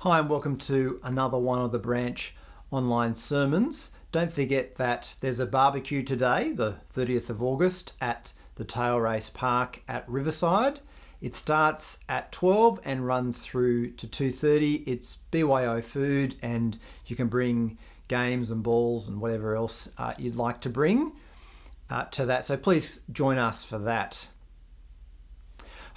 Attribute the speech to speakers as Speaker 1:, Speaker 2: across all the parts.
Speaker 1: Hi, and welcome to another one of the branch online sermons. Don't forget that there's a barbecue today, the 30th of August, at the Tail Race Park at Riverside. It starts at 12 and runs through to 2:30. It's BYO food, and you can bring games and balls and whatever else uh, you'd like to bring uh, to that. So please join us for that.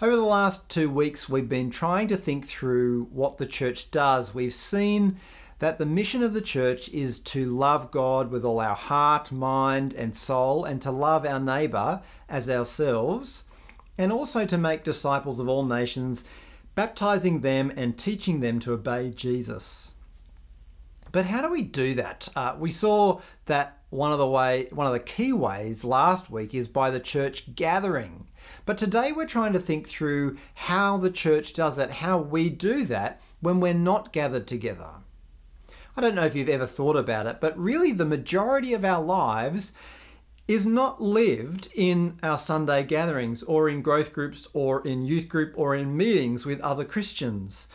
Speaker 1: Over the last two weeks, we've been trying to think through what the church does. We've seen that the mission of the church is to love God with all our heart, mind, and soul, and to love our neighbour as ourselves, and also to make disciples of all nations, baptizing them and teaching them to obey Jesus. But how do we do that? Uh, we saw that one of the way, one of the key ways last week is by the church gathering. But today we're trying to think through how the church does that, how we do that when we're not gathered together. I don't know if you've ever thought about it, but really the majority of our lives is not lived in our Sunday gatherings or in growth groups or in youth group or in meetings with other Christians.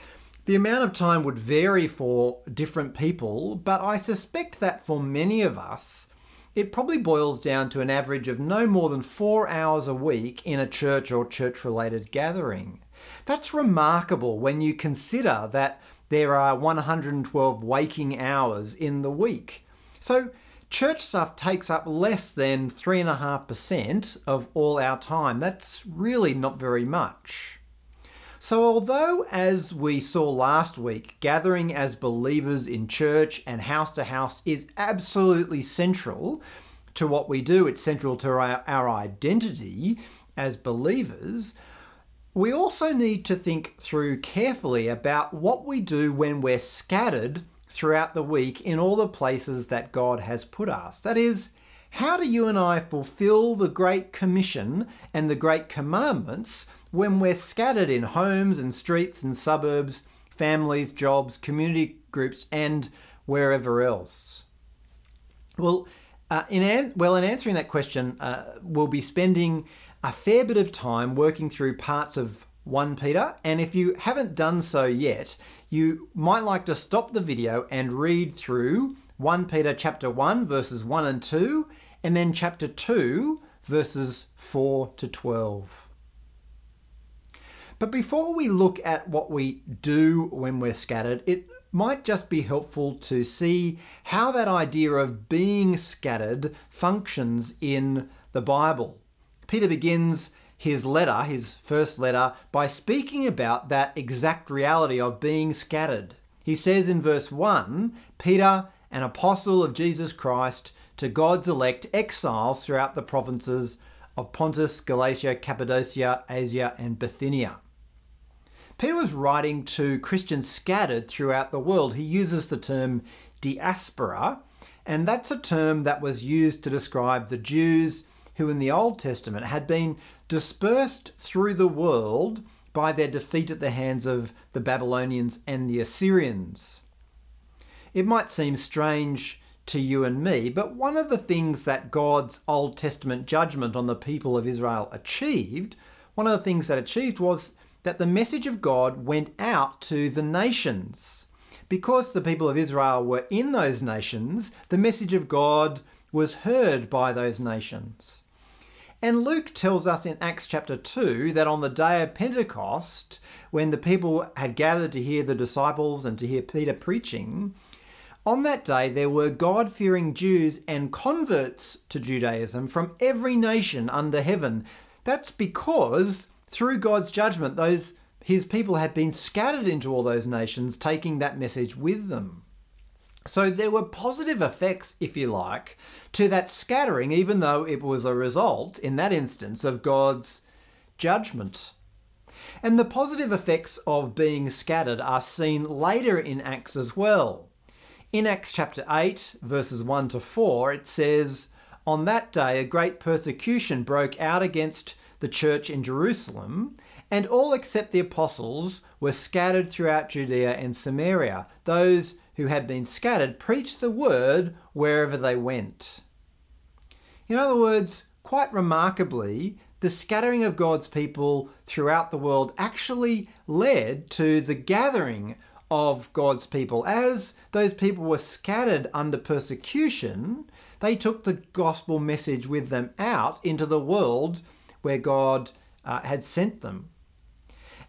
Speaker 1: The amount of time would vary for different people, but I suspect that for many of us, it probably boils down to an average of no more than four hours a week in a church or church related gathering. That's remarkable when you consider that there are 112 waking hours in the week. So, church stuff takes up less than 3.5% of all our time. That's really not very much. So, although, as we saw last week, gathering as believers in church and house to house is absolutely central to what we do, it's central to our, our identity as believers, we also need to think through carefully about what we do when we're scattered throughout the week in all the places that God has put us. That is, how do you and I fulfill the Great Commission and the Great Commandments when we're scattered in homes and streets and suburbs, families, jobs, community groups, and wherever else? Well, uh, in an- well, in answering that question, uh, we'll be spending a fair bit of time working through parts of 1 Peter, and if you haven't done so yet, you might like to stop the video and read through 1 Peter chapter 1 verses 1 and 2, and then chapter 2 verses 4 to 12. But before we look at what we do when we're scattered, it might just be helpful to see how that idea of being scattered functions in the Bible. Peter begins his letter, his first letter, by speaking about that exact reality of being scattered. He says in verse 1 Peter, an apostle of Jesus Christ, to God's elect exiles throughout the provinces of Pontus, Galatia, Cappadocia, Asia, and Bithynia. Peter was writing to Christians scattered throughout the world. He uses the term diaspora, and that's a term that was used to describe the Jews who in the Old Testament had been dispersed through the world by their defeat at the hands of the Babylonians and the Assyrians. It might seem strange to you and me, but one of the things that God's Old Testament judgment on the people of Israel achieved, one of the things that achieved was that the message of God went out to the nations. Because the people of Israel were in those nations, the message of God was heard by those nations. And Luke tells us in Acts chapter 2 that on the day of Pentecost, when the people had gathered to hear the disciples and to hear Peter preaching, on that day there were God fearing Jews and converts to Judaism from every nation under heaven. That's because through God's judgment, those his people had been scattered into all those nations, taking that message with them. So there were positive effects, if you like, to that scattering, even though it was a result, in that instance, of God's judgment. And the positive effects of being scattered are seen later in Acts as well. In Acts chapter 8, verses 1 to 4, it says, On that day a great persecution broke out against the church in Jerusalem, and all except the apostles were scattered throughout Judea and Samaria. Those who had been scattered preached the word wherever they went. In other words, quite remarkably, the scattering of God's people throughout the world actually led to the gathering of God's people. As those people were scattered under persecution, they took the gospel message with them out into the world where God uh, had sent them.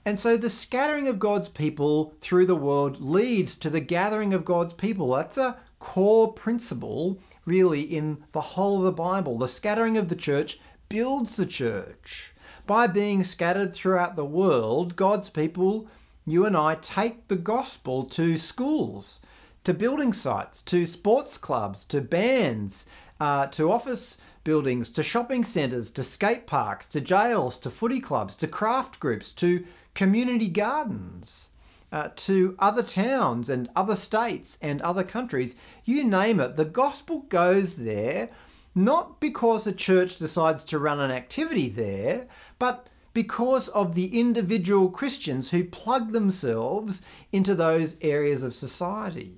Speaker 1: And so the scattering of God's people through the world leads to the gathering of God's people. That's a core principle, really, in the whole of the Bible. The scattering of the church builds the church. By being scattered throughout the world, God's people, you and I, take the gospel to schools, to building sites, to sports clubs, to bands, uh, to office buildings, to shopping centres, to skate parks, to jails, to footy clubs, to craft groups, to community gardens, uh, to other towns and other states and other countries. You name it, the gospel goes there not because the church decides to run an activity there, but because of the individual Christians who plug themselves into those areas of society.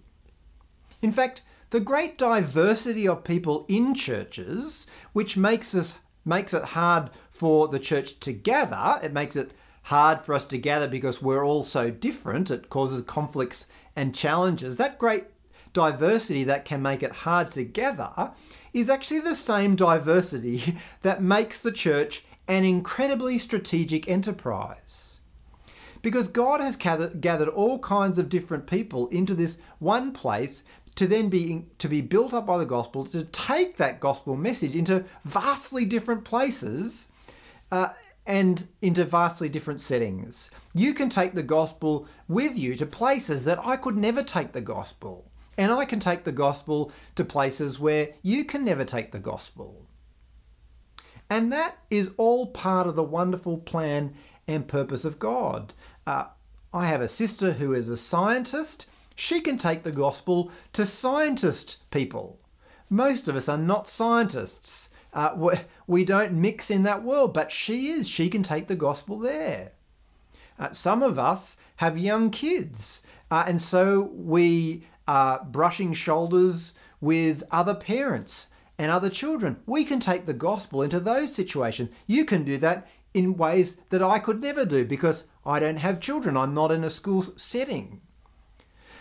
Speaker 1: In fact, the great diversity of people in churches, which makes us makes it hard for the church to gather, it makes it hard for us to gather because we're all so different. It causes conflicts and challenges. That great diversity that can make it hard to gather is actually the same diversity that makes the church an incredibly strategic enterprise. Because God has gathered all kinds of different people into this one place to then be to be built up by the gospel to take that gospel message into vastly different places uh, and into vastly different settings. You can take the gospel with you to places that I could never take the gospel. And I can take the gospel to places where you can never take the gospel. And that is all part of the wonderful plan and purpose of God. Uh, I have a sister who is a scientist. She can take the gospel to scientist people. Most of us are not scientists. Uh, we don't mix in that world, but she is. She can take the gospel there. Uh, some of us have young kids, uh, and so we are brushing shoulders with other parents and other children. We can take the gospel into those situations. You can do that in ways that I could never do because I don't have children. I'm not in a school setting.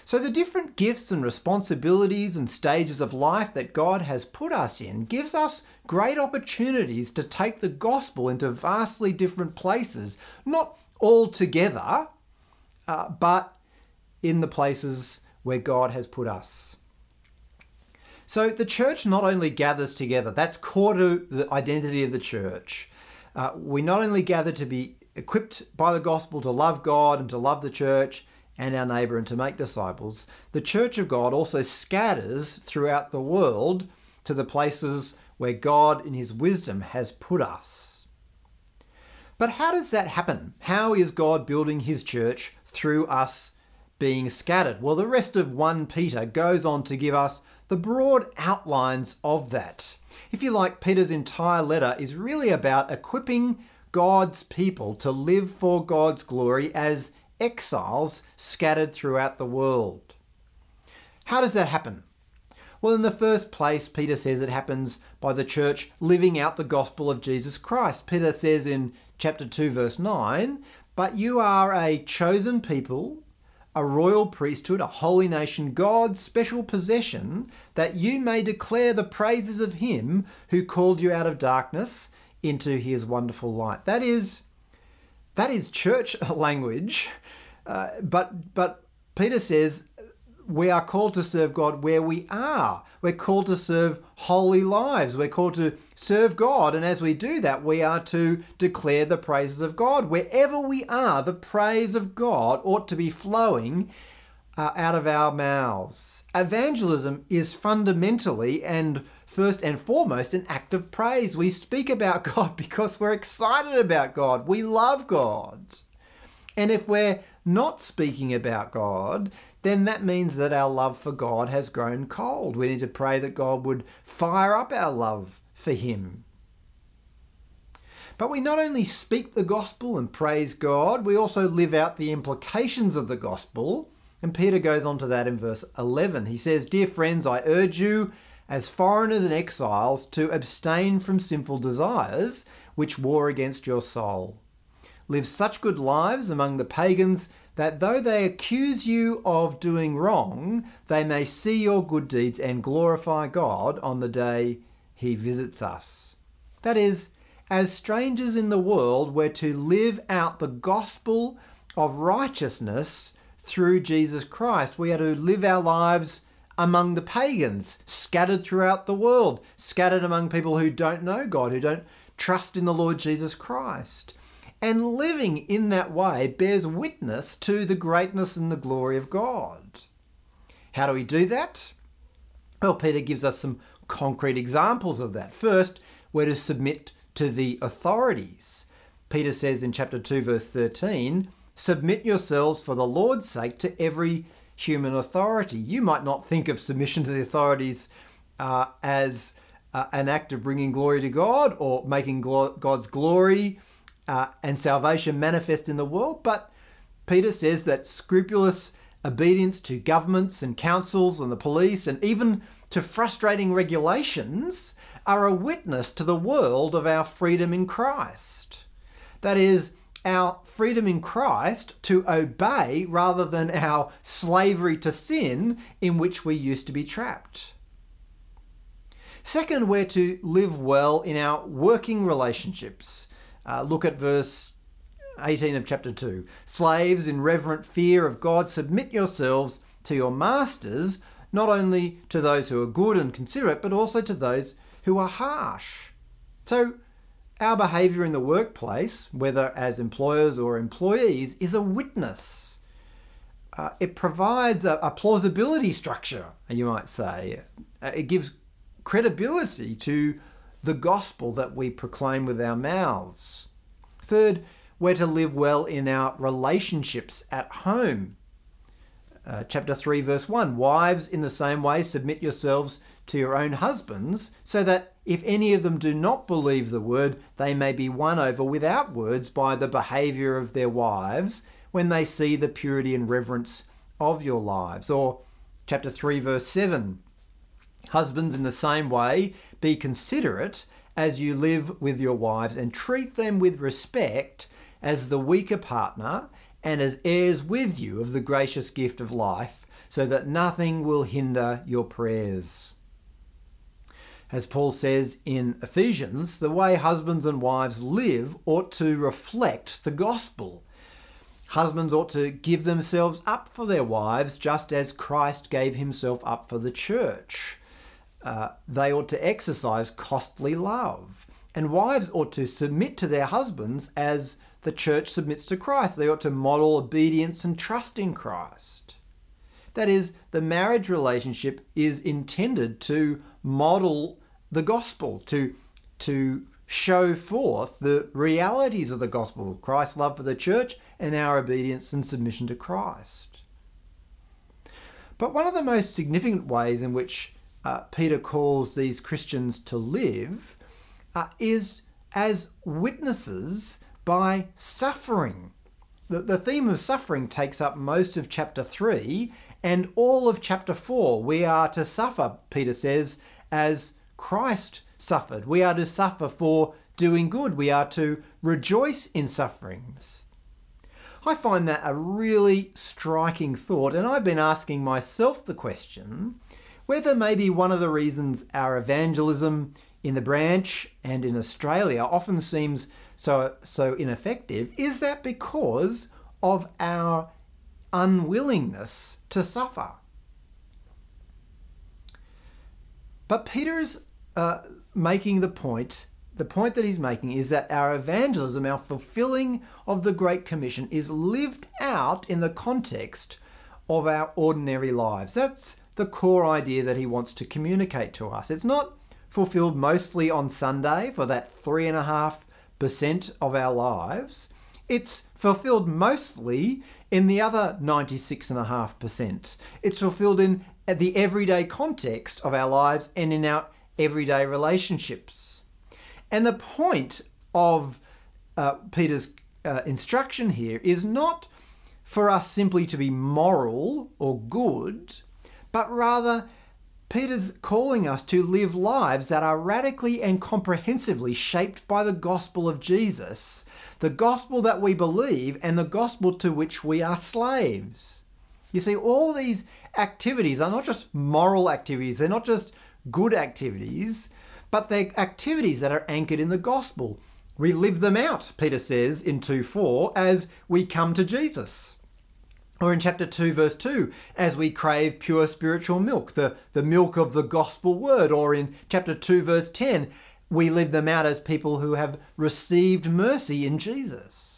Speaker 1: So, the different gifts and responsibilities and stages of life that God has put us in gives us great opportunities to take the gospel into vastly different places, not all together, uh, but in the places where God has put us. So, the church not only gathers together, that's core to the identity of the church. Uh, we not only gather to be equipped by the gospel to love God and to love the church, and our neighbour and to make disciples, the Church of God also scatters throughout the world to the places where God, in His wisdom, has put us. But how does that happen? How is God building His church through us being scattered? Well, the rest of 1 Peter goes on to give us the broad outlines of that. If you like, Peter's entire letter is really about equipping God's people to live for God's glory as exiles scattered throughout the world. How does that happen? Well, in the first place, Peter says it happens by the church living out the gospel of Jesus Christ. Peter says in chapter 2, verse 9, But you are a chosen people, a royal priesthood, a holy nation, God's special possession, that you may declare the praises of him who called you out of darkness into his wonderful light. That is, that is church language uh, but but Peter says we are called to serve God where we are. We're called to serve holy lives. We're called to serve God. And as we do that, we are to declare the praises of God. Wherever we are, the praise of God ought to be flowing uh, out of our mouths. Evangelism is fundamentally and first and foremost an act of praise. We speak about God because we're excited about God. We love God. And if we're not speaking about God, then that means that our love for God has grown cold. We need to pray that God would fire up our love for Him. But we not only speak the gospel and praise God, we also live out the implications of the gospel. And Peter goes on to that in verse 11. He says, Dear friends, I urge you, as foreigners and exiles, to abstain from sinful desires which war against your soul. live such good lives among the pagans that though they accuse you of doing wrong, they may see your good deeds and glorify God on the day he visits us. That is, as strangers in the world, we're to live out the gospel of righteousness through Jesus Christ. We are to live our lives among the pagans, scattered throughout the world, scattered among people who don't know God, who don't trust in the Lord Jesus Christ. And living in that way bears witness to the greatness and the glory of God. How do we do that? Well, Peter gives us some concrete examples of that. First, we're to submit to the authorities. Peter says in chapter 2, verse 13, Submit yourselves for the Lord's sake to every human authority. You might not think of submission to the authorities uh, as uh, an act of bringing glory to God or making glo- God's glory uh, and salvation manifest in the world, but Peter says that scrupulous obedience to governments and councils and the police and even to frustrating regulations are a witness to the world of our freedom in Christ. That is, our freedom in Christ to obey rather than our slavery to sin in which we used to be trapped. Second, we're to live well in our working relationships. Uh, look at verse 18 of chapter 2. Slaves, in reverent fear of God, submit yourselves to your masters, not only to those who are good and considerate, but also to those who are harsh. So, our behaviour in the workplace, whether as employers or employees, is a witness. Uh, it provides a, a, plausibility structure, you might say. Uh, it gives credibility to the gospel that we proclaim with our mouths. Third, we're to live well in our relationships at home. Uh, chapter 3, verse 1 Wives, in the same way, submit yourselves to your own husbands, so that if any of them do not believe the word, they may be won over without words by the behaviour of their wives when they see the purity and reverence of your lives. Or chapter 3, verse 7 Husbands, in the same way, be considerate as you live with your wives and treat them with respect as the weaker partner and as heirs with you of the gracious gift of life, so that nothing will hinder your prayers. As Paul says in Ephesians, the way husbands and wives live ought to reflect the gospel. Husbands ought to give themselves up for their wives just as Christ gave himself up for the church. Uh, they ought to exercise costly love. And wives ought to submit to their husbands as the church submits to Christ. They ought to model obedience and trust in Christ. That is, the marriage relationship is intended to model the gospel, to, to show forth the realities of the gospel Christ's love for the church and our obedience and submission to Christ. But one of the most significant ways in which uh, Peter calls these Christians to live uh, is as witnesses by suffering. The, the theme of suffering takes up most of chapter 3 and all of chapter 4. We are to suffer, Peter says, as Christ suffered. We are to suffer for doing good. We are to rejoice in sufferings. I find that a really striking thought, and I've been asking myself the question whether maybe one of the reasons our evangelism in the branch and in Australia often seems so so ineffective is that because of our unwillingness to suffer. But Peter's uh, making the point, the point that he's making is that our evangelism, our fulfilling of the Great Commission, is lived out in the context of our ordinary lives. That's the core idea that he wants to communicate to us. It's not fulfilled mostly on Sunday for that three and a half percent of our lives. It's fulfilled mostly in the other 96.5%. It's fulfilled in the everyday context of our lives and in our everyday relationships. And the point of uh, Peter's uh, instruction here is not for us simply to be moral or good, but rather Peter's calling us to live lives that are radically and comprehensively shaped by the gospel of Jesus, the gospel that we believe, and the gospel to which we are slaves. You see, all these activities are not just moral activities, they're not just good activities, but they're activities that are anchored in the gospel. We live them out, Peter says in 2 4, as we come to Jesus. Or in chapter 2, verse 2, as we crave pure spiritual milk, the, the milk of the gospel word. Or in chapter 2, verse 10, we live them out as people who have received mercy in Jesus.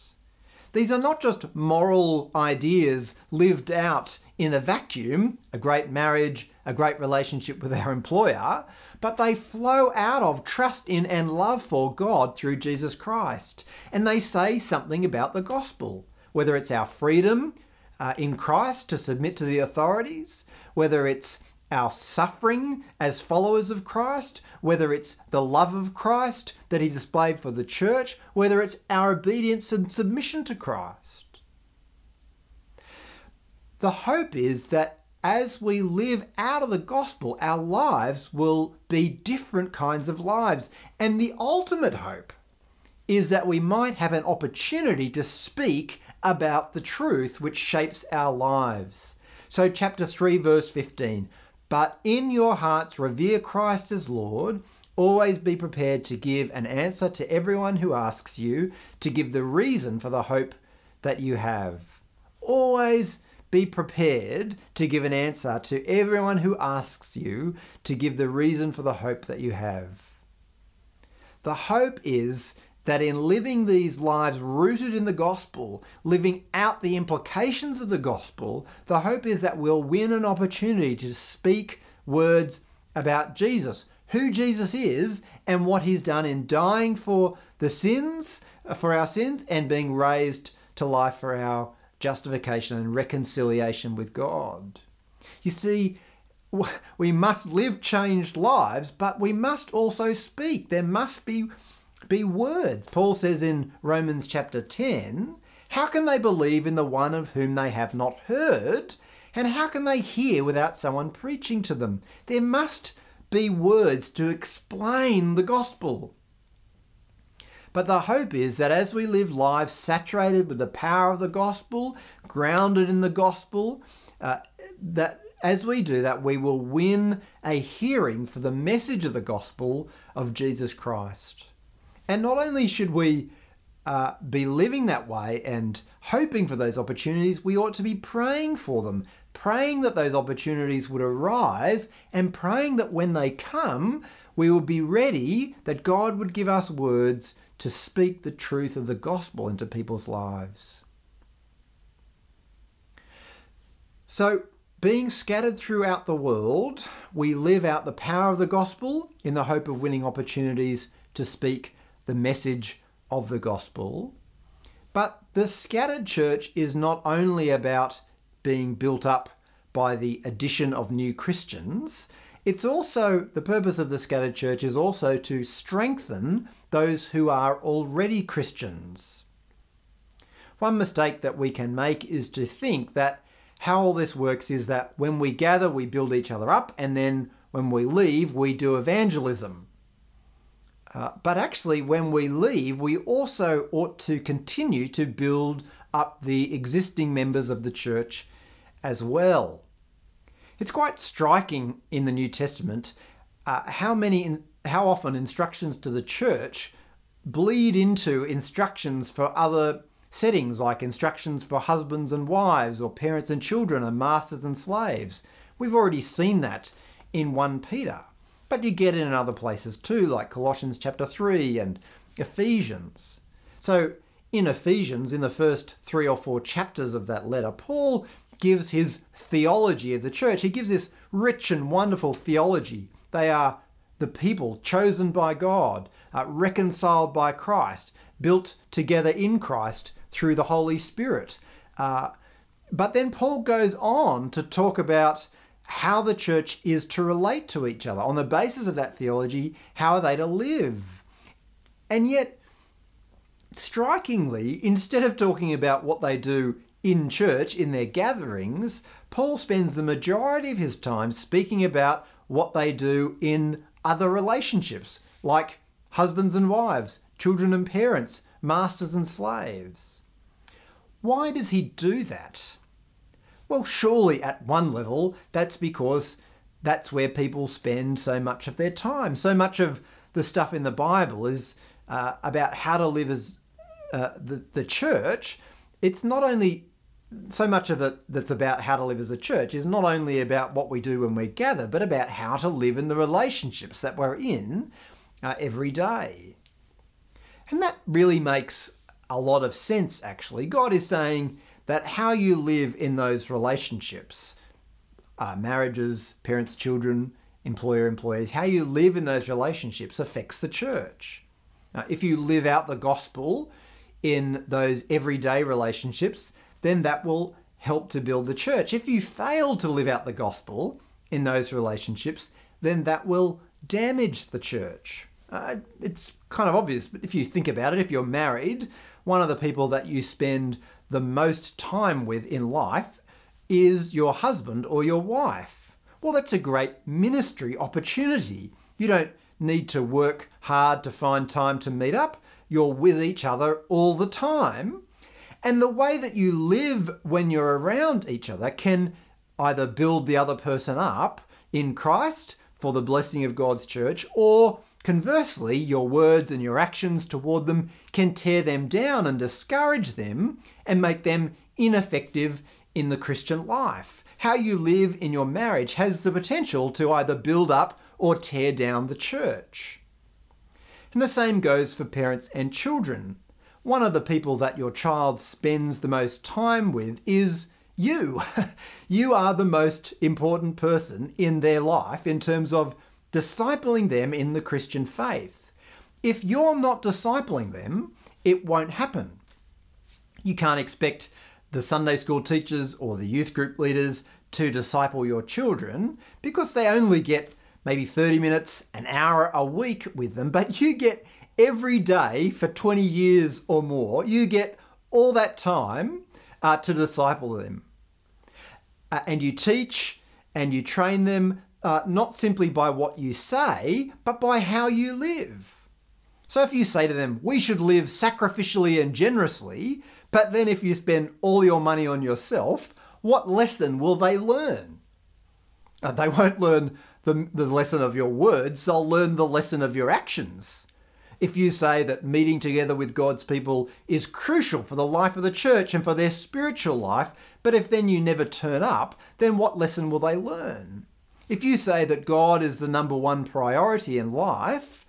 Speaker 1: These are not just moral ideas lived out in a vacuum, a great marriage, a great relationship with our employer, but they flow out of trust in and love for God through Jesus Christ. And they say something about the gospel, whether it's our freedom uh, in Christ to submit to the authorities, whether it's our suffering as followers of Christ, whether it's the love of Christ that He displayed for the church, whether it's our obedience and submission to Christ. The hope is that as we live out of the gospel, our lives will be different kinds of lives. And the ultimate hope is that we might have an opportunity to speak about the truth which shapes our lives. So, chapter 3, verse 15. But in your hearts revere Christ as Lord. Always be prepared to give an answer to everyone who asks you, to give the reason for the hope that you have. Always be prepared to give an answer to everyone who asks you, to give the reason for the hope that you have. The hope is that in living these lives rooted in the gospel, living out the implications of the gospel, the hope is that we'll win an opportunity to speak words about Jesus, who Jesus is, and what he's done in dying for the sins, uh, for our sins, and being raised to life for our justification and reconciliation with God. You see, we must live changed lives, but we must also speak. There must be be words. Paul says in Romans chapter 10 How can they believe in the one of whom they have not heard? And how can they hear without someone preaching to them? There must be words to explain the gospel. But the hope is that as we live lives saturated with the power of the gospel, grounded in the gospel, uh, that as we do that, we will win a hearing for the message of the gospel of Jesus Christ. And not only should we uh, be living that way and hoping for those opportunities, we ought to be praying for them, praying that those opportunities would arise, and praying that when they come, we would be ready, that God would give us words to speak the truth of the gospel into people's lives. So, being scattered throughout the world, we live out the power of the gospel in the hope of winning opportunities to speak the message of the gospel. But the scattered church is not only about being built up by the addition of new Christians, it's also the purpose of the scattered church is also to strengthen those who are already Christians. One mistake that we can make is to think that how all this works is that when we gather, we build each other up, and then when we leave, we do evangelism. Uh, but actually, when we leave, we also ought to continue to build up the existing members of the church as well. It's quite striking in the New Testament uh, how many, how often instructions to the church bleed into instructions for other settings, like instructions for husbands and wives, or parents and children, and masters and slaves. We've already seen that in 1 Peter. But you get it in other places too, like Colossians chapter 3 and Ephesians. So, in Ephesians, in the first three or four chapters of that letter, Paul gives his theology of the church. He gives this rich and wonderful theology. They are the people chosen by God, uh, reconciled by Christ, built together in Christ through the Holy Spirit. Uh, but then Paul goes on to talk about how the church is to relate to each other. On the basis of that theology, how are they to live? And yet, strikingly, instead of talking about what they do in church, in their gatherings, Paul spends the majority of his time speaking about what they do in other relationships, like husbands and wives, children and parents, masters and slaves. Why does he do that? Well, surely at one level, that's because that's where people spend so much of their time. So much of the stuff in the Bible is uh, about how to live as uh, the, the church. It's not only so much of it that's about how to live as a church is not only about what we do when we gather, but about how to live in the relationships that we're in uh, every day. And that really makes a lot of sense, actually. God is saying that how you live in those relationships, uh, marriages, parents, children, employer, employees, how you live in those relationships affects the church. Now, if you live out the gospel in those everyday relationships, then that will help to build the church. If you fail to live out the gospel in those relationships, then that will damage the church. Uh, it's kind of obvious, but if you think about it, if you're married, one of the people that you spend the most time with in life is your husband or your wife. Well, that's a great ministry opportunity. You don't need to work hard to find time to meet up. You're with each other all the time. And the way that you live when you're around each other can either build the other person up in Christ for the blessing of God's church, or conversely, your words and your actions toward them can tear them down and discourage them and make them ineffective in the Christian life. How you live in your marriage has the potential to either build up or tear down the church. And the same goes for parents and children. One of the people that your child spends the most time with is you. you are the most important person in their life in terms of discipling them in the Christian faith. If you're not discipling them, it won't happen. You can't expect the Sunday school teachers or the youth group leaders to disciple your children because they only get maybe 30 minutes, an hour a week with them, but you get every day for 20 years or more, you get all that time uh, to disciple them. Uh, and you teach and you train them uh, not simply by what you say, but by how you live. So if you say to them, we should live sacrificially and generously, but then if you spend all your money on yourself, what lesson will they learn? Uh, they won't learn the, the lesson of your words, they'll learn the lesson of your actions. If you say that meeting together with God's people is crucial for the life of the church and for their spiritual life, but if then you never turn up, then what lesson will they learn? If you say that God is the number one priority in life,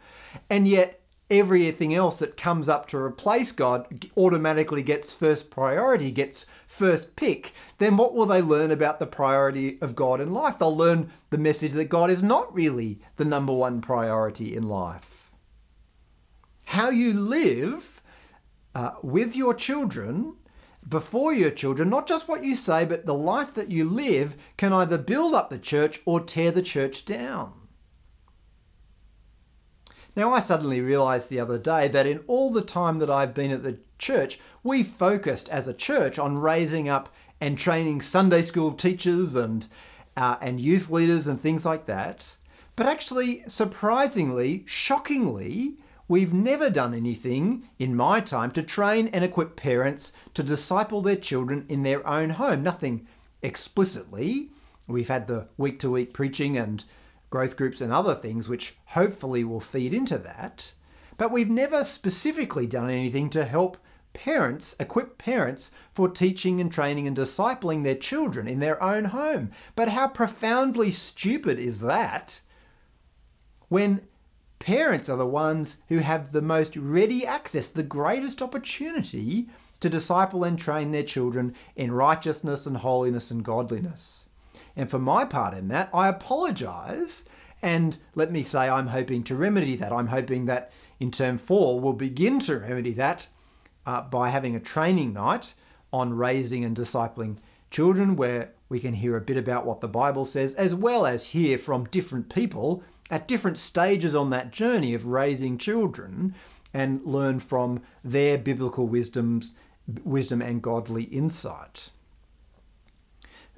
Speaker 1: and yet everything else that comes up to replace God automatically gets first priority, gets first pick, then what will they learn about the priority of God in life? They'll learn the message that God is not really the number one priority in life. How you live uh, with your children, before your children, not just what you say, but the life that you live, can either build up the church or tear the church down. Now, I suddenly realised the other day that in all the time that I've been at the church, we focused as a church on raising up and training Sunday school teachers and, uh, and youth leaders and things like that. But actually, surprisingly, shockingly, we've never done anything in my time to train and equip parents to disciple their children in their own home. Nothing explicitly. We've had the week to week preaching and growth groups and other things, which hopefully will feed into that. But we've never specifically done anything to help parents, equip parents for teaching and training and discipling their children in their own home. But how profoundly stupid is that when parents are the ones who have the most ready access, the greatest opportunity to disciple and train their children in righteousness and holiness and godliness? And for my part in that, I apologise. And let me say, I'm hoping to remedy that. I'm hoping that in term four, we'll begin to remedy that uh, by having a training night on raising and discipling children, where we can hear a bit about what the Bible says, as well as hear from different people at different stages on that journey of raising children and learn from their biblical wisdoms, wisdom and godly insight.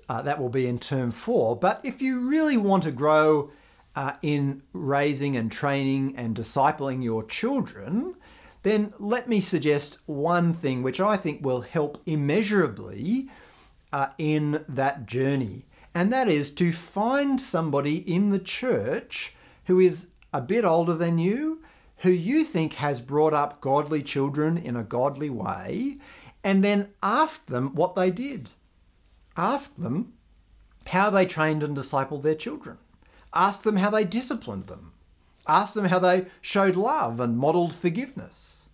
Speaker 1: Uh, that will be in term four. But if you really want to grow uh, in raising and training and discipling your children, then let me suggest one thing which I think will help immeasurably uh, in that journey. And that is to find somebody in the church who is a bit older than you, who you think has brought up godly children in a godly way, and then ask them what they did. Ask them how they trained and discipled their children. Ask them how they disciplined them. Ask them how they showed love and modelled forgiveness.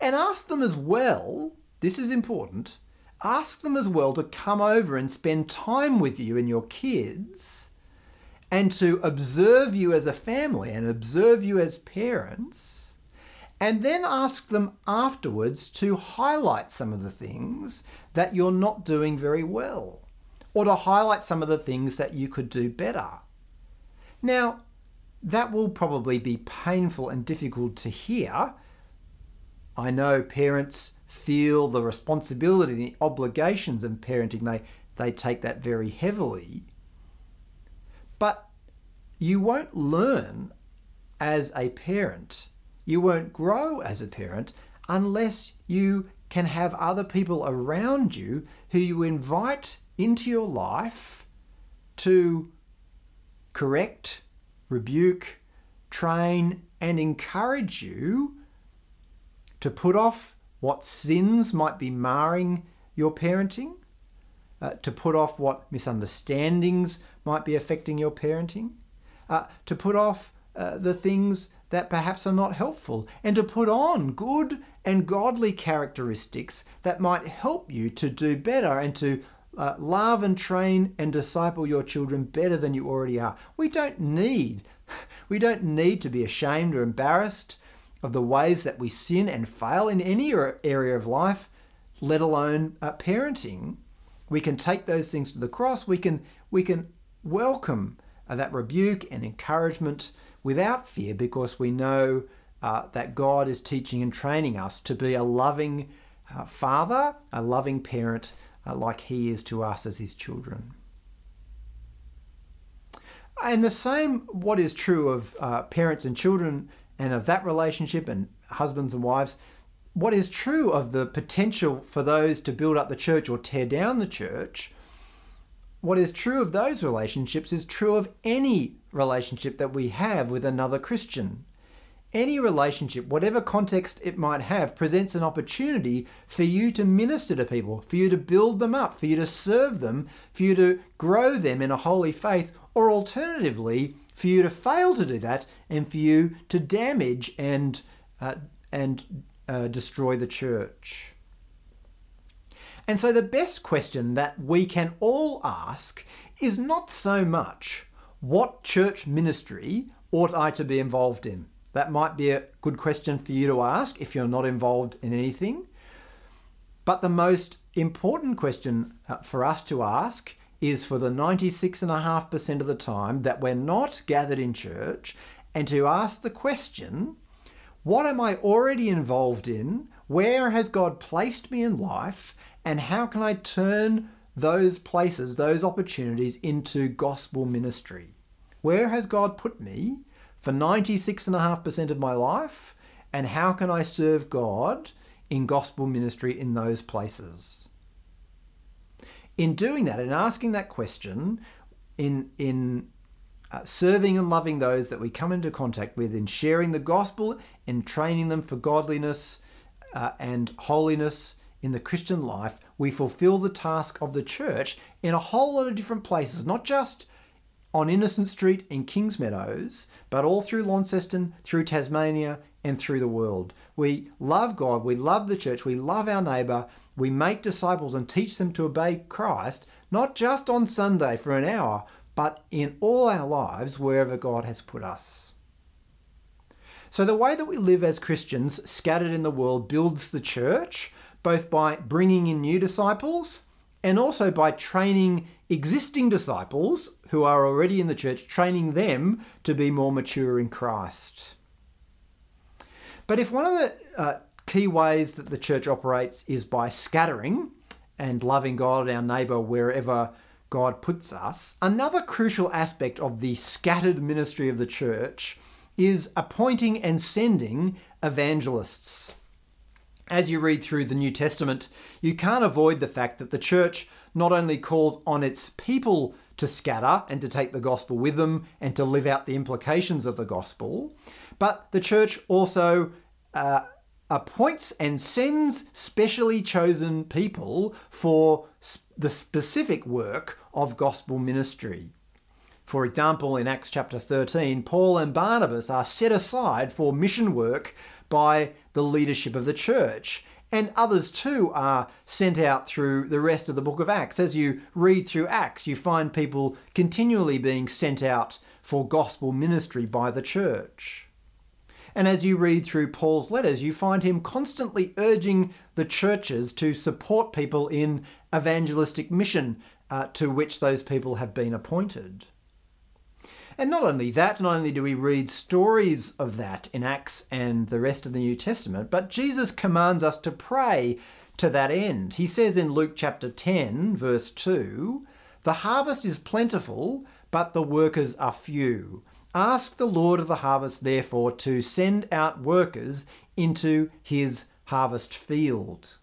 Speaker 1: And ask them as well, this is important, ask them as well to come over and spend time with you and your kids and to observe you as a family and observe you as parents. And then ask them afterwards to highlight some of the things that you're not doing very well, or to highlight some of the things that you could do better. Now, that will probably be painful and difficult to hear. I know parents feel the responsibility, the obligations of parenting, they, they take that very heavily. But you won't learn as a parent, you won't grow as a parent unless you can have other people around you who you invite into your life to correct, rebuke, train, and encourage you to put off what sins might be marring your parenting, uh, to put off what misunderstandings might be affecting your parenting, uh, to put off uh, the things that perhaps are not helpful, and to put on good and godly characteristics that might help you to do better and to uh, love and train and disciple your children better than you already are. We don't need we don't need to be ashamed or embarrassed of the ways that we sin and fail in any area of life, let alone uh, parenting. We can take those things to the cross. We can we can welcome uh, that rebuke and encouragement without fear because we know uh, that God is teaching and training us to be a loving uh, father, a loving parent, uh, like he is to us as his children. And the same, what is true of uh, parents and children and of that relationship and husbands and wives, what is true of the potential for those to build up the church or tear down the church, what is true of those relationships is true of any relationship that we have with another Christian. Any relationship, whatever context it might have, presents an opportunity for you to minister to people, for you to build them up, for you to serve them, for you to grow them in a holy faith, or alternatively, for you to fail to do that and for you to damage and, uh, and uh, destroy the church. And so, the best question that we can all ask is not so much what church ministry ought I to be involved in? That might be a good question for you to ask if you're not involved in anything. But the most important question uh, for us to ask is for the 96.5% of the time that we're not gathered in church and to ask the question what am I already involved in? Where has God placed me in life? And how can I turn those places, those opportunities into gospel ministry? Where has God put me? for 96.5% of my life? And how can I serve God in gospel ministry in those places? In doing that, in asking that question, in, in uh, serving and loving those that we come into contact with, in sharing the gospel, in training them for godliness uh, and holiness in the Christian life, we fulfill the task of the church in a whole lot of different places, not just on Innocent Street in Kingsmeadows, but all through Launceston, through Tasmania, and through the world. We love God, we love the church, we love our neighbour, we make disciples and teach them to obey Christ, not just on Sunday for an hour, but in all our lives wherever God has put us. So, the way that we live as Christians scattered in the world builds the church, both by bringing in new disciples and also by training existing disciples who are already in the church, training them to be more mature in Christ. But if one of the uh, key ways that the church operates is by scattering and loving God, and our neighbour, wherever God puts us, another crucial aspect of the scattered ministry of the church is appointing and sending evangelists. As you read through the New Testament, you can't avoid the fact that the church not only calls on its people to scatter and to take the gospel with them and to live out the implications of the gospel, but the church also uh, appoints and sends specially chosen people for the specific work of gospel ministry. For example, in Acts chapter 13, Paul and Barnabas are set aside for mission work by the leadership of the church. And others too are sent out through the rest of the book of Acts. As you read through Acts, you find people continually being sent out for gospel ministry by the church. And as you read through Paul's letters, you find him constantly urging the churches to support people in evangelistic mission uh, to which those people have been appointed. And not only that, not only do we read stories of that in Acts and the rest of the New Testament, but Jesus commands us to pray to that end. He says in Luke chapter 10, verse 2, The harvest is plentiful, but the workers are few. Ask the Lord of the harvest, therefore, to send out workers into his harvest field.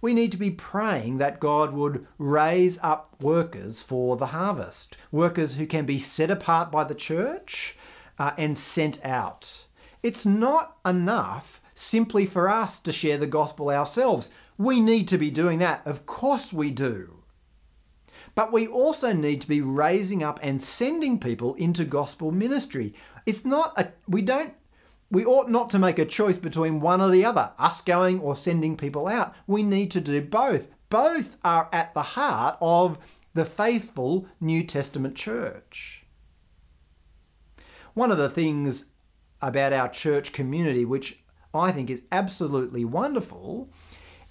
Speaker 1: We need to be praying that God would raise up workers for the harvest, workers who can be set apart by the church uh, and sent out. It's not enough simply for us to share the gospel ourselves. We need to be doing that. Of course, we do. But we also need to be raising up and sending people into gospel ministry. It's not a, we don't, we ought not to make a choice between one or the other, us going or sending people out. We need to do both. Both are at the heart of the faithful New Testament church. One of the things about our church community, which I think is absolutely wonderful,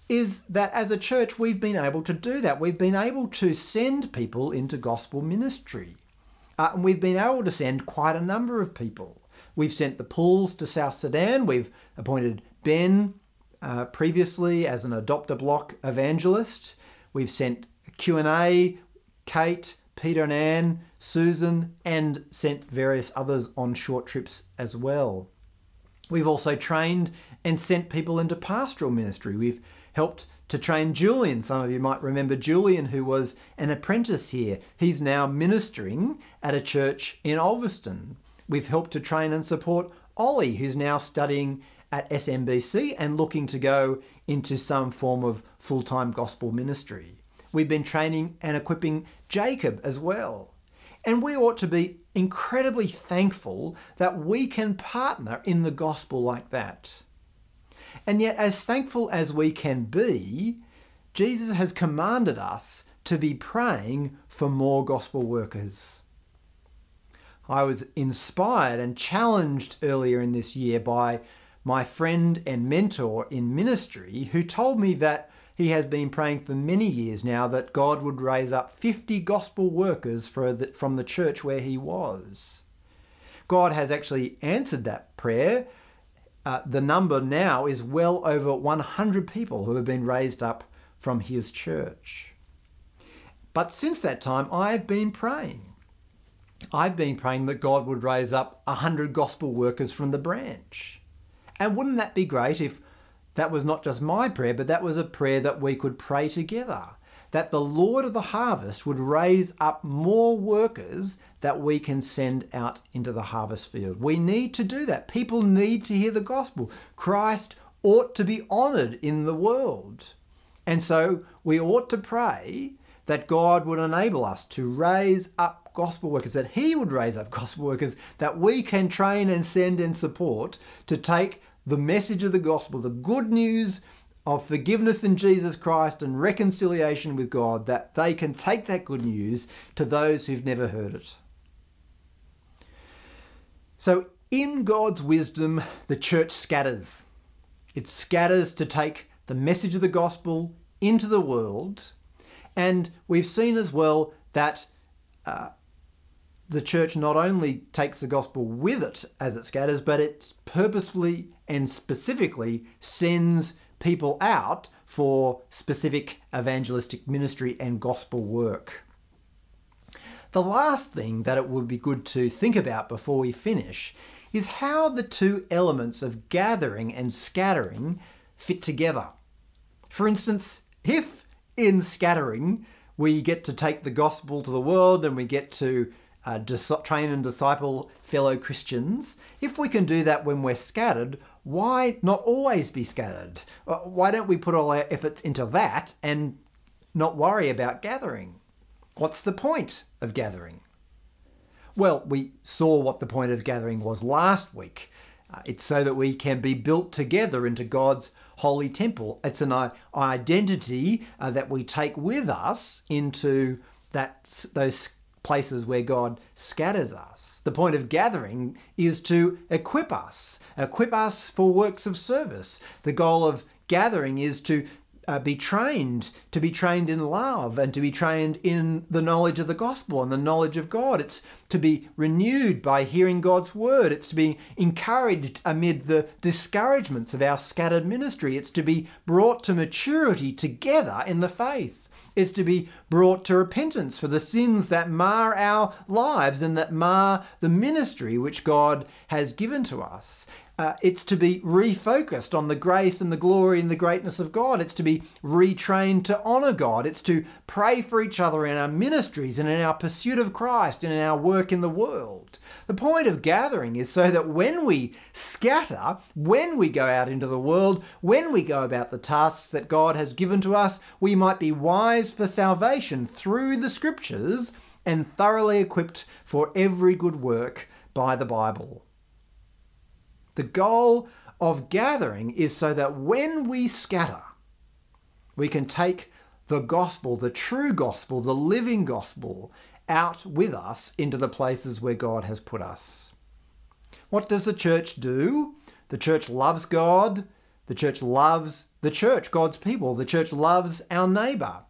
Speaker 1: is that as a church we've been able to do that. We've been able to send people into gospel ministry. Uh, and we've been able to send quite a number of people. We've sent the Pools to South Sudan. We've appointed Ben uh, previously as an adopt a block evangelist. We've sent Q&A, Kate, Peter and Anne, Susan, and sent various others on short trips as well. We've also trained and sent people into pastoral ministry. We've helped to train Julian. Some of you might remember Julian, who was an apprentice here. He's now ministering at a church in Ulverstone. We've helped to train and support Ollie, who's now studying at SMBC and looking to go into some form of full time gospel ministry. We've been training and equipping Jacob as well. And we ought to be incredibly thankful that we can partner in the gospel like that. And yet, as thankful as we can be, Jesus has commanded us to be praying for more gospel workers. I was inspired and challenged earlier in this year by my friend and mentor in ministry who told me that he has been praying for many years now that God would raise up 50 gospel workers the, from the church where he was. God has actually answered that prayer uh, the number now is well over 100 people who have been raised up from his church. But since that time, I've been praying. I've been praying that God would raise up 100 gospel workers from the branch. And wouldn't that be great if that was not just my prayer, but that was a prayer that we could pray together? that the Lord of the harvest would raise up more workers that we can send out into the harvest field. We need to do that. People need to hear the gospel. Christ ought to be honoured in the world. And so we ought to pray that God would enable us to raise up gospel workers, that He would raise up gospel workers that we can train and send and support to take the message of the gospel, the good news of forgiveness in Jesus Christ and reconciliation with God, that they can take that good news to those who've never heard it. So, in God's wisdom, the church scatters. It scatters to take the message of the gospel into the world. And we've seen as well that uh, the church not only takes the gospel with it as it scatters, but it purposefully and specifically sends people out for specific evangelistic ministry and gospel work. The last thing that it would be good to think about before we finish is how the two elements of gathering and scattering fit together. For instance, if in scattering we get to take the gospel to the world and we get to uh, dis- train and disciple fellow Christians, if we can do that when we're scattered, why not always be scattered? Uh, why don't we put all our efforts into that and not worry about gathering? What's the point of gathering? Well, we saw what the point of gathering was last week. Uh, it's so that we can be built together into God's holy temple. It's an identity uh, that we take with us into that those places where God scatters us. The point of gathering is to equip us, equip us for works of service. The goal of gathering is to uh, be trained, to be trained in love and to be trained in the knowledge of the gospel and the knowledge of God. It's to be renewed by hearing God's word. It's to be encouraged amid the discouragements of our scattered ministry. It's to be brought to maturity together in the faith. It's to be brought to repentance for the sins that mar our lives and that mar the ministry which God has given to us. Uh, it's to be refocused on the grace and the glory and the greatness of God. It's to be retrained to honour God. It's to pray for each other in our ministries and in our pursuit of Christ and in our work in the world. The point of gathering is so that when we scatter, when we go out into the world, when we go about the tasks that God has given to us, we might be wise for salvation through the scriptures and thoroughly equipped for every good work by the Bible. The goal of gathering is so that when we scatter, we can take the gospel, the true gospel, the living gospel, out with us into the places where God has put us. What does the church do? The church loves God. The church loves the church, God's people. The church loves our neighbour.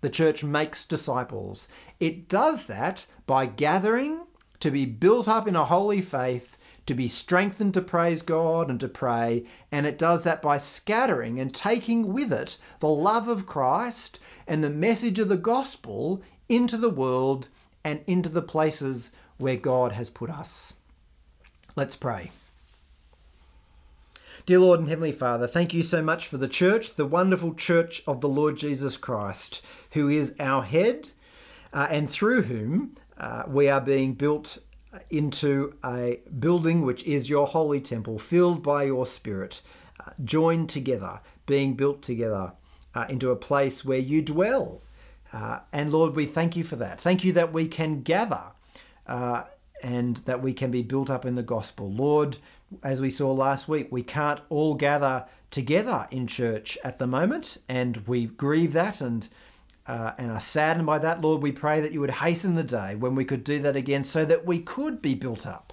Speaker 1: The church makes disciples. It does that by gathering to be built up in a holy faith to be strengthened to praise God and to pray, and it does that by scattering and taking with it the love of Christ and the message of the gospel into the world and into the places where God has put us. Let's pray. Dear Lord and Heavenly Father, thank you so much for the church, the wonderful church of the Lord Jesus Christ, who is our head, uh, and through whom uh, we are being built into a building which is your holy temple, filled by your Spirit, uh, joined together, being built together uh, into a place where you dwell. Uh, and Lord, we thank you for that. Thank you that we can gather uh, and that we can be built up in the gospel. Lord, as we saw last week, we can't all gather together in church at the moment, and we grieve that and uh, and are saddened by that, Lord, we pray that you would hasten the day when we could do that again so that we could be built up,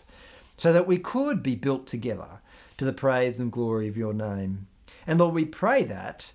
Speaker 1: so that we could be built together to the praise and glory of your name. And Lord, we pray that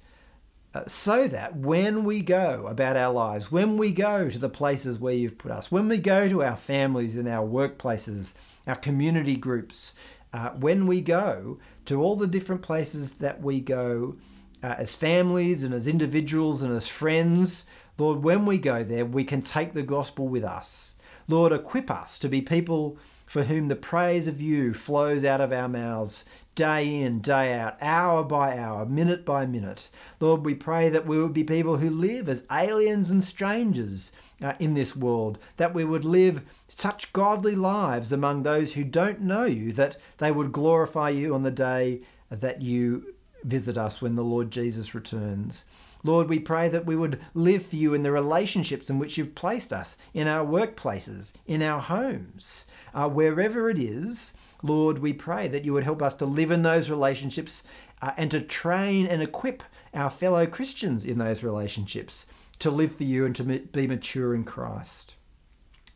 Speaker 1: uh, so that when we go about our lives, when we go to the places where you've put us, when we go to our families and our workplaces, our community groups, uh, when we go to all the different places that we go uh, as families and as individuals and as friends. Lord, when we go there, we can take the gospel with us. Lord, equip us to be people for whom the praise of you flows out of our mouths day in, day out, hour by hour, minute by minute. Lord, we pray that we would be people who live as aliens and strangers uh, in this world, that we would live such godly lives among those who don't know you, that they would glorify you on the day that you visit us when the Lord Jesus returns. Lord, we pray that we would live for you in the relationships in which you've placed us, in our workplaces, in our homes, uh, wherever it is. Lord, we pray that you would help us to live in those relationships uh, and to train and equip our fellow Christians in those relationships to live for you and to be mature in Christ.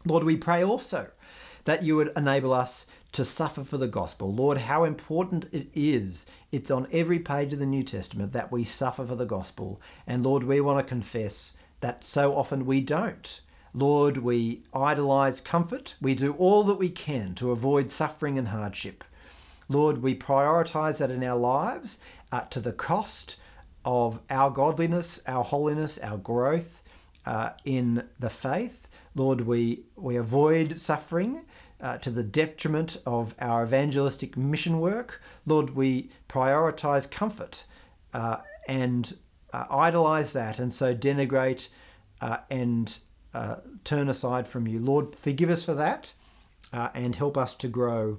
Speaker 1: Lord, we pray also that you would enable us to suffer for the gospel. Lord, how important it is. It's on every page of the New Testament that we suffer for the gospel. And Lord, we want to confess that so often we don't. Lord, we idolize comfort. We do all that we can to avoid suffering and hardship. Lord, we prioritize that in our lives uh, to the cost of our godliness, our holiness, our growth uh, in the faith. Lord, we, we avoid suffering uh, to the detriment of our evangelistic mission work. Lord, we prioritize comfort uh, and uh, idolize that and so denigrate uh, and uh, turn aside from you. Lord, forgive us for that and help us to grow.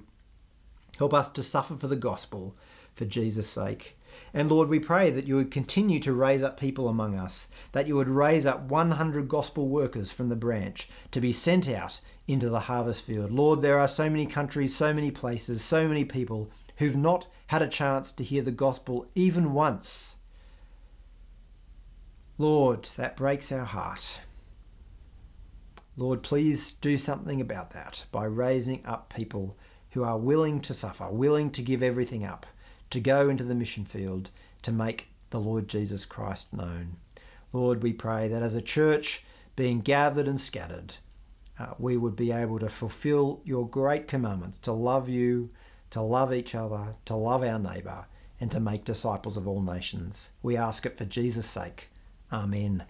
Speaker 1: Help us to suffer for the gospel for Jesus' sake. And Lord, we pray that you would continue to raise up people among us, that you would raise up 100 gospel workers from the branch to be sent out into the harvest field. Lord, there are so many countries, so many places, so many people who've not had a chance to hear the gospel even once. Lord, that breaks our heart. Lord, please do something about that by raising up people who are willing to suffer, willing to give everything up, to go into the mission field to make the Lord Jesus Christ known. Lord, we pray that as a church being gathered and scattered, uh, we would be able to fulfill your great commandments to love you, to love each other, to love our neighbour, and to make disciples of all nations. We ask it for Jesus' sake. Amen.